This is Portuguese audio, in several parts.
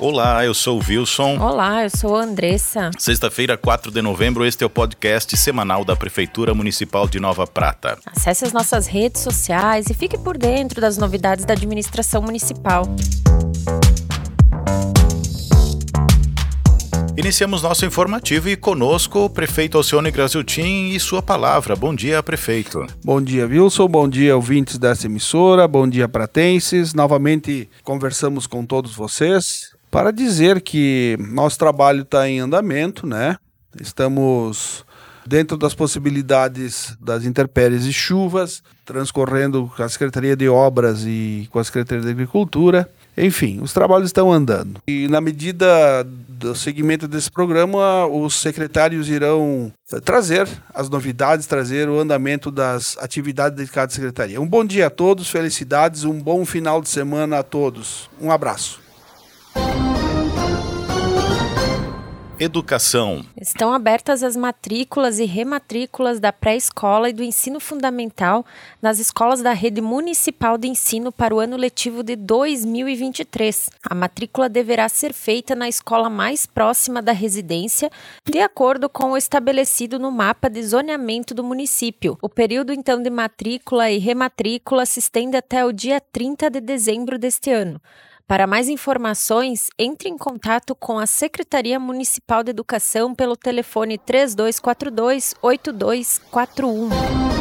Olá, eu sou o Wilson. Olá, eu sou a Andressa. Sexta-feira, 4 de novembro, este é o podcast semanal da Prefeitura Municipal de Nova Prata. Acesse as nossas redes sociais e fique por dentro das novidades da administração municipal. Iniciamos nosso informativo e conosco o prefeito Alcione Graziotin e sua palavra. Bom dia, prefeito. Bom dia, Wilson. Bom dia, ouvintes dessa emissora. Bom dia, pratenses. Novamente conversamos com todos vocês para dizer que nosso trabalho está em andamento, né? Estamos dentro das possibilidades das intempéries e chuvas, transcorrendo com a Secretaria de Obras e com a Secretaria de Agricultura. Enfim, os trabalhos estão andando. E na medida do segmento desse programa, os secretários irão trazer as novidades, trazer o andamento das atividades de cada secretaria. Um bom dia a todos, felicidades, um bom final de semana a todos. Um abraço. Educação. Estão abertas as matrículas e rematrículas da pré-escola e do ensino fundamental nas escolas da rede municipal de ensino para o ano letivo de 2023. A matrícula deverá ser feita na escola mais próxima da residência, de acordo com o estabelecido no mapa de zoneamento do município. O período então de matrícula e rematrícula se estende até o dia 30 de dezembro deste ano. Para mais informações, entre em contato com a Secretaria Municipal de Educação pelo telefone 3242 8241.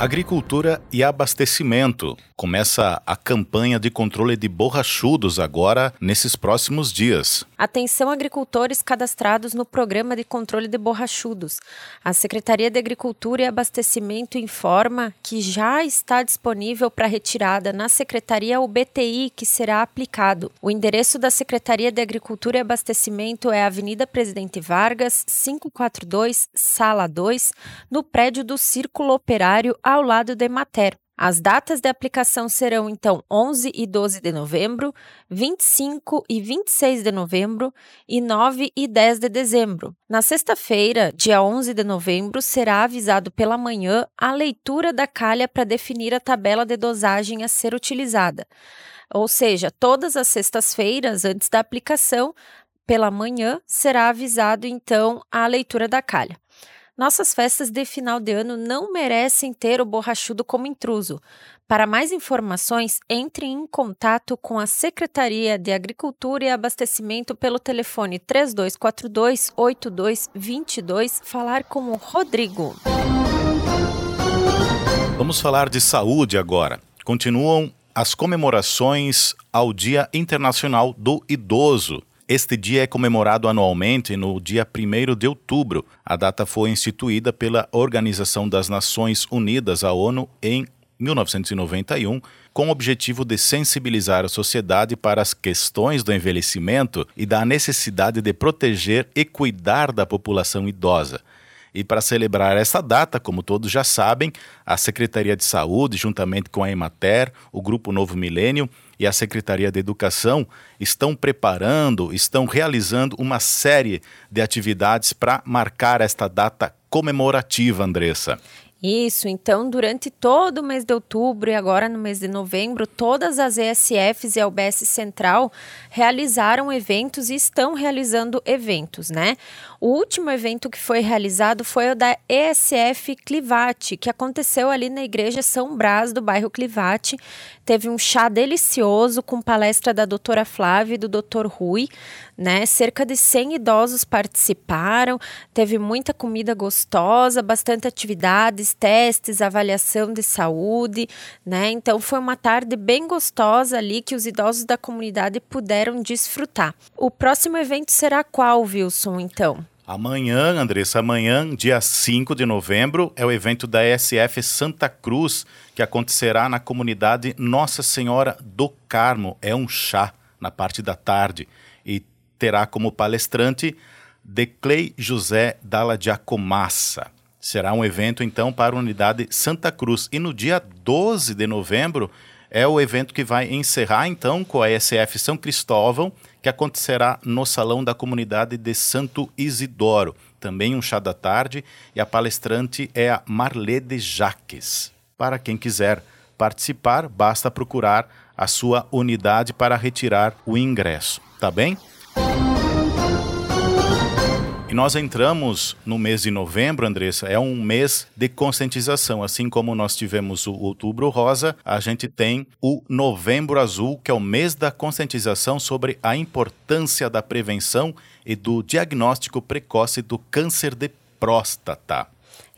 Agricultura e abastecimento. Começa a campanha de controle de borrachudos agora, nesses próximos dias. Atenção agricultores cadastrados no programa de controle de borrachudos. A Secretaria de Agricultura e Abastecimento informa que já está disponível para retirada na Secretaria o BTI que será aplicado. O endereço da Secretaria de Agricultura e Abastecimento é Avenida Presidente Vargas, 542, Sala 2, no prédio do Círculo Operário ao lado de Mater. As datas de aplicação serão então 11 e 12 de novembro, 25 e 26 de novembro e 9 e 10 de dezembro. Na sexta-feira, dia 11 de novembro, será avisado pela manhã a leitura da calha para definir a tabela de dosagem a ser utilizada. Ou seja, todas as sextas-feiras antes da aplicação, pela manhã, será avisado então a leitura da calha. Nossas festas de final de ano não merecem ter o borrachudo como intruso. Para mais informações, entre em contato com a Secretaria de Agricultura e Abastecimento pelo telefone 3242 8222, falar com o Rodrigo. Vamos falar de saúde agora. Continuam as comemorações ao Dia Internacional do Idoso. Este dia é comemorado anualmente no dia 1 de outubro. A data foi instituída pela Organização das Nações Unidas, a ONU, em 1991, com o objetivo de sensibilizar a sociedade para as questões do envelhecimento e da necessidade de proteger e cuidar da população idosa. E para celebrar essa data, como todos já sabem, a Secretaria de Saúde, juntamente com a Emater, o Grupo Novo Milênio, e a Secretaria de Educação estão preparando, estão realizando uma série de atividades para marcar esta data comemorativa, Andressa. Isso, então, durante todo o mês de outubro e agora no mês de novembro, todas as ESFs e a UBS Central realizaram eventos e estão realizando eventos, né? O último evento que foi realizado foi o da ESF Clivate, que aconteceu ali na Igreja São Brás, do bairro Clivate. Teve um chá delicioso com palestra da doutora Flávia e do doutor Rui, né? Cerca de 100 idosos participaram, teve muita comida gostosa, bastante atividades, testes, avaliação de saúde, né? Então foi uma tarde bem gostosa ali que os idosos da comunidade puderam desfrutar. O próximo evento será qual, Wilson, então? Amanhã, Andressa, amanhã, dia 5 de novembro, é o evento da SF Santa Cruz, que acontecerá na comunidade Nossa Senhora do Carmo. É um chá na parte da tarde e terá como palestrante Declei José Dalla Giacomassa. Será um evento, então, para a unidade Santa Cruz. E no dia 12 de novembro é o evento que vai encerrar, então, com a SF São Cristóvão, que acontecerá no Salão da Comunidade de Santo Isidoro. Também um chá da tarde, e a palestrante é a Marlede Jaques. Para quem quiser participar, basta procurar a sua unidade para retirar o ingresso, tá bem? E nós entramos no mês de novembro, Andressa, é um mês de conscientização. Assim como nós tivemos o outubro rosa, a gente tem o novembro azul, que é o mês da conscientização sobre a importância da prevenção e do diagnóstico precoce do câncer de próstata.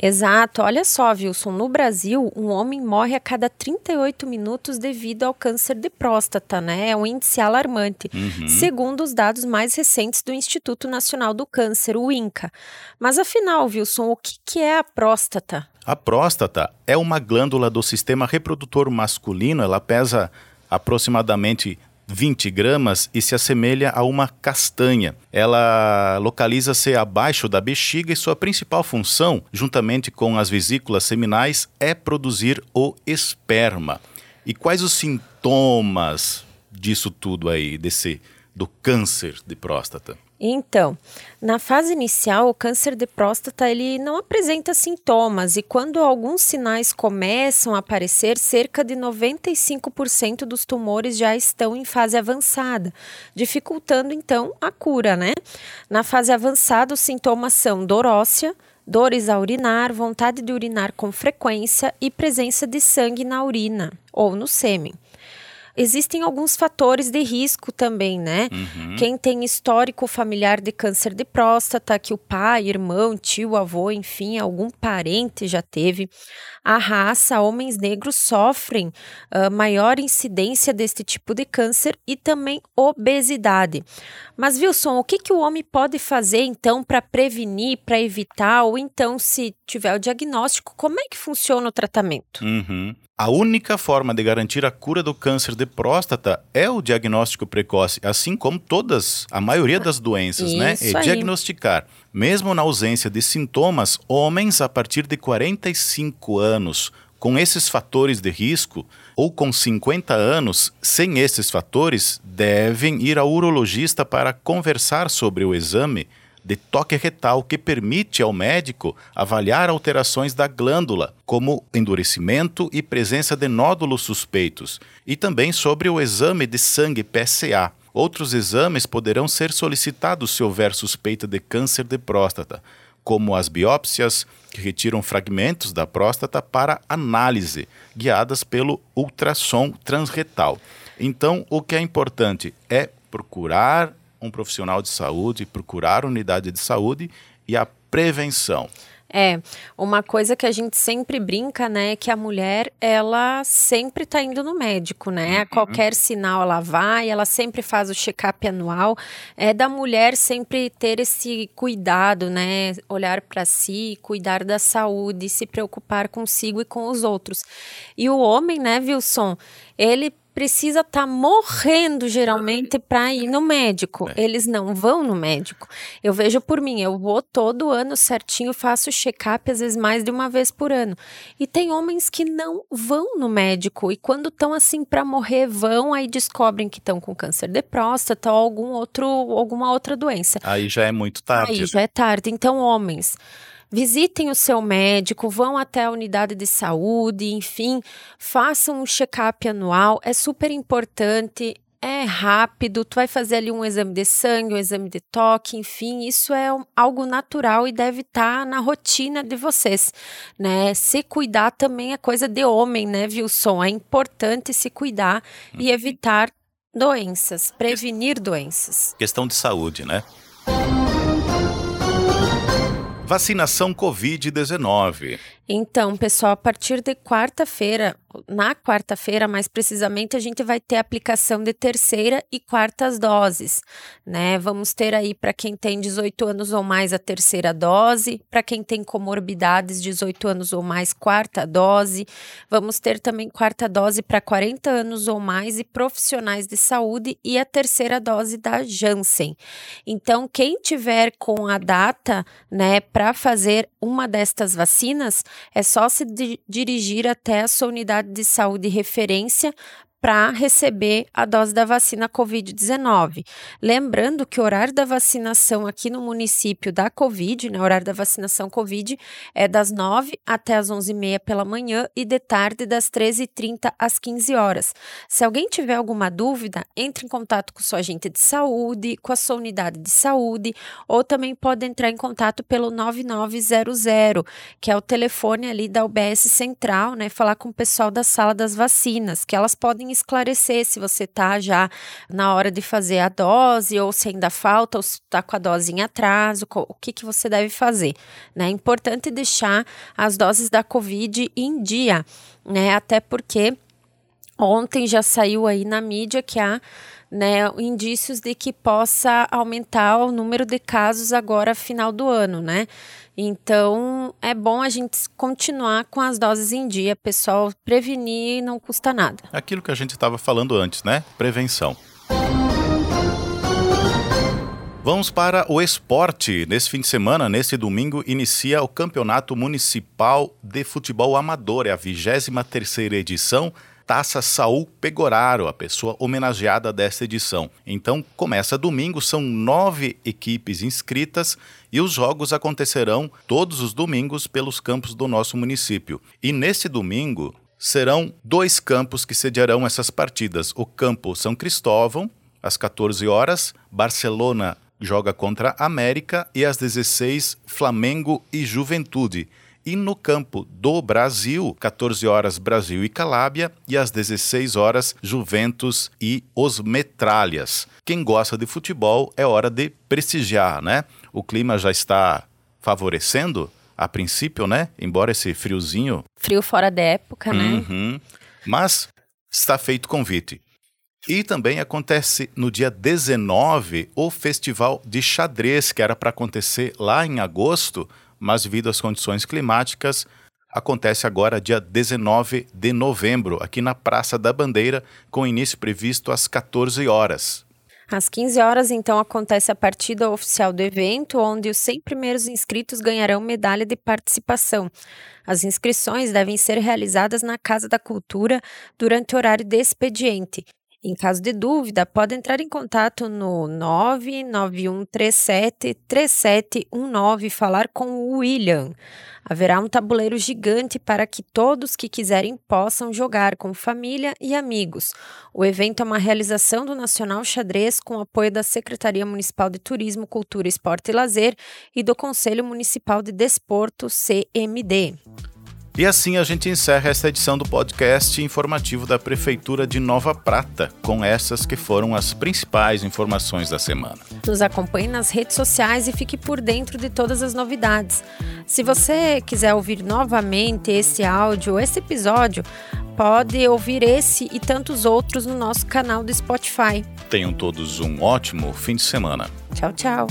Exato. Olha só, Wilson, no Brasil, um homem morre a cada 38 minutos devido ao câncer de próstata, né? É um índice alarmante, uhum. segundo os dados mais recentes do Instituto Nacional do Câncer, o INCA. Mas afinal, Wilson, o que, que é a próstata? A próstata é uma glândula do sistema reprodutor masculino, ela pesa aproximadamente 20 gramas e se assemelha a uma castanha. Ela localiza-se abaixo da bexiga e sua principal função, juntamente com as vesículas seminais, é produzir o esperma. E quais os sintomas disso tudo aí, desse do câncer de próstata? Então, na fase inicial, o câncer de próstata ele não apresenta sintomas e quando alguns sinais começam a aparecer, cerca de 95% dos tumores já estão em fase avançada, dificultando então a cura, né? Na fase avançada, os sintomas são dor óssea, dores a urinar, vontade de urinar com frequência e presença de sangue na urina ou no sêmen existem alguns fatores de risco também, né? Uhum. Quem tem histórico familiar de câncer de próstata, que o pai, irmão, tio, avô, enfim, algum parente já teve. A raça, homens negros sofrem uh, maior incidência deste tipo de câncer e também obesidade. Mas, Wilson, o que, que o homem pode fazer então para prevenir, para evitar, ou então, se tiver o diagnóstico, como é que funciona o tratamento? Uhum. A única forma de garantir a cura do câncer de próstata é o diagnóstico precoce, assim como todas, a maioria das doenças, né? Isso né? É diagnosticar. Mesmo na ausência de sintomas, homens a partir de 45 anos com esses fatores de risco ou com 50 anos sem esses fatores devem ir ao urologista para conversar sobre o exame de toque retal que permite ao médico avaliar alterações da glândula, como endurecimento e presença de nódulos suspeitos, e também sobre o exame de sangue PSA. Outros exames poderão ser solicitados se houver suspeita de câncer de próstata, como as biópsias, que retiram fragmentos da próstata para análise, guiadas pelo ultrassom transretal. Então, o que é importante é procurar um profissional de saúde, procurar unidade de saúde e a prevenção. É, uma coisa que a gente sempre brinca, né, é que a mulher, ela sempre tá indo no médico, né? Uhum. Qualquer sinal ela vai, ela sempre faz o check-up anual. É da mulher sempre ter esse cuidado, né? Olhar para si, cuidar da saúde, se preocupar consigo e com os outros. E o homem, né, Wilson, ele precisa estar tá morrendo geralmente para ir no médico. É. Eles não vão no médico. Eu vejo por mim, eu vou todo ano certinho, faço check-up às vezes mais de uma vez por ano. E tem homens que não vão no médico e quando estão assim para morrer vão, aí descobrem que estão com câncer de próstata ou algum outro alguma outra doença. Aí já é muito tarde. Aí já é tarde. Então, homens, Visitem o seu médico, vão até a unidade de saúde, enfim, façam um check-up anual, é super importante. É rápido, tu vai fazer ali um exame de sangue, um exame de toque, enfim, isso é algo natural e deve estar tá na rotina de vocês, né? Se cuidar também é coisa de homem, né, Wilson? É importante se cuidar e uhum. evitar doenças, prevenir doenças. Questão de saúde, né? Vacinação Covid-19. Então, pessoal, a partir de quarta-feira, na quarta-feira, mais precisamente, a gente vai ter aplicação de terceira e quartas doses, né? Vamos ter aí para quem tem 18 anos ou mais a terceira dose, para quem tem comorbidades 18 anos ou mais, quarta dose. Vamos ter também quarta dose para 40 anos ou mais e profissionais de saúde e a terceira dose da Janssen. Então, quem tiver com a data, né, para fazer uma destas vacinas, é só se di dirigir até a sua unidade de saúde referência para receber a dose da vacina Covid-19. Lembrando que o horário da vacinação aqui no município da Covid, né, o horário da vacinação Covid, é das 9 até as 11h30 pela manhã e de tarde das 13h30 às 15 horas. Se alguém tiver alguma dúvida, entre em contato com sua agente de saúde, com a sua unidade de saúde, ou também pode entrar em contato pelo 9900, que é o telefone ali da UBS Central, né, falar com o pessoal da sala das vacinas, que elas podem esclarecer se você está já na hora de fazer a dose, ou se ainda falta, ou se está com a dose em atraso, o que, que você deve fazer. Né? É importante deixar as doses da Covid em dia, né? Até porque ontem já saiu aí na mídia que há né, indícios de que possa aumentar o número de casos agora final do ano, né? Então, é bom a gente continuar com as doses em dia, pessoal, prevenir não custa nada. Aquilo que a gente estava falando antes, né? Prevenção. Vamos para o esporte. Nesse fim de semana, nesse domingo, inicia o Campeonato Municipal de Futebol Amador, é a 23ª edição Taça Saul Pegoraro, a pessoa homenageada desta edição. Então, começa domingo, são nove equipes inscritas e os jogos acontecerão todos os domingos pelos campos do nosso município. E nesse domingo serão dois campos que sediarão essas partidas: o campo São Cristóvão, às 14 horas, Barcelona joga contra América e às 16 Flamengo e Juventude. E no campo do Brasil, 14 horas Brasil e Calábia e às 16 horas Juventus e os Metralhas. Quem gosta de futebol é hora de prestigiar, né? O clima já está favorecendo a princípio, né? Embora esse friozinho. Frio fora da época, né? Uhum. Mas está feito convite. E também acontece no dia 19 o Festival de Xadrez, que era para acontecer lá em agosto, mas devido às condições climáticas, acontece agora dia 19 de novembro, aqui na Praça da Bandeira, com início previsto às 14 horas. Às 15 horas, então, acontece a partida oficial do evento, onde os 100 primeiros inscritos ganharão medalha de participação. As inscrições devem ser realizadas na Casa da Cultura durante o horário de expediente. Em caso de dúvida, pode entrar em contato no 991373719 e falar com o William. Haverá um tabuleiro gigante para que todos que quiserem possam jogar com família e amigos. O evento é uma realização do Nacional Xadrez com apoio da Secretaria Municipal de Turismo, Cultura, Esporte e Lazer e do Conselho Municipal de Desporto, CMD. E assim a gente encerra esta edição do podcast informativo da Prefeitura de Nova Prata, com essas que foram as principais informações da semana. Nos acompanhe nas redes sociais e fique por dentro de todas as novidades. Se você quiser ouvir novamente esse áudio, esse episódio, pode ouvir esse e tantos outros no nosso canal do Spotify. Tenham todos um ótimo fim de semana. Tchau, tchau.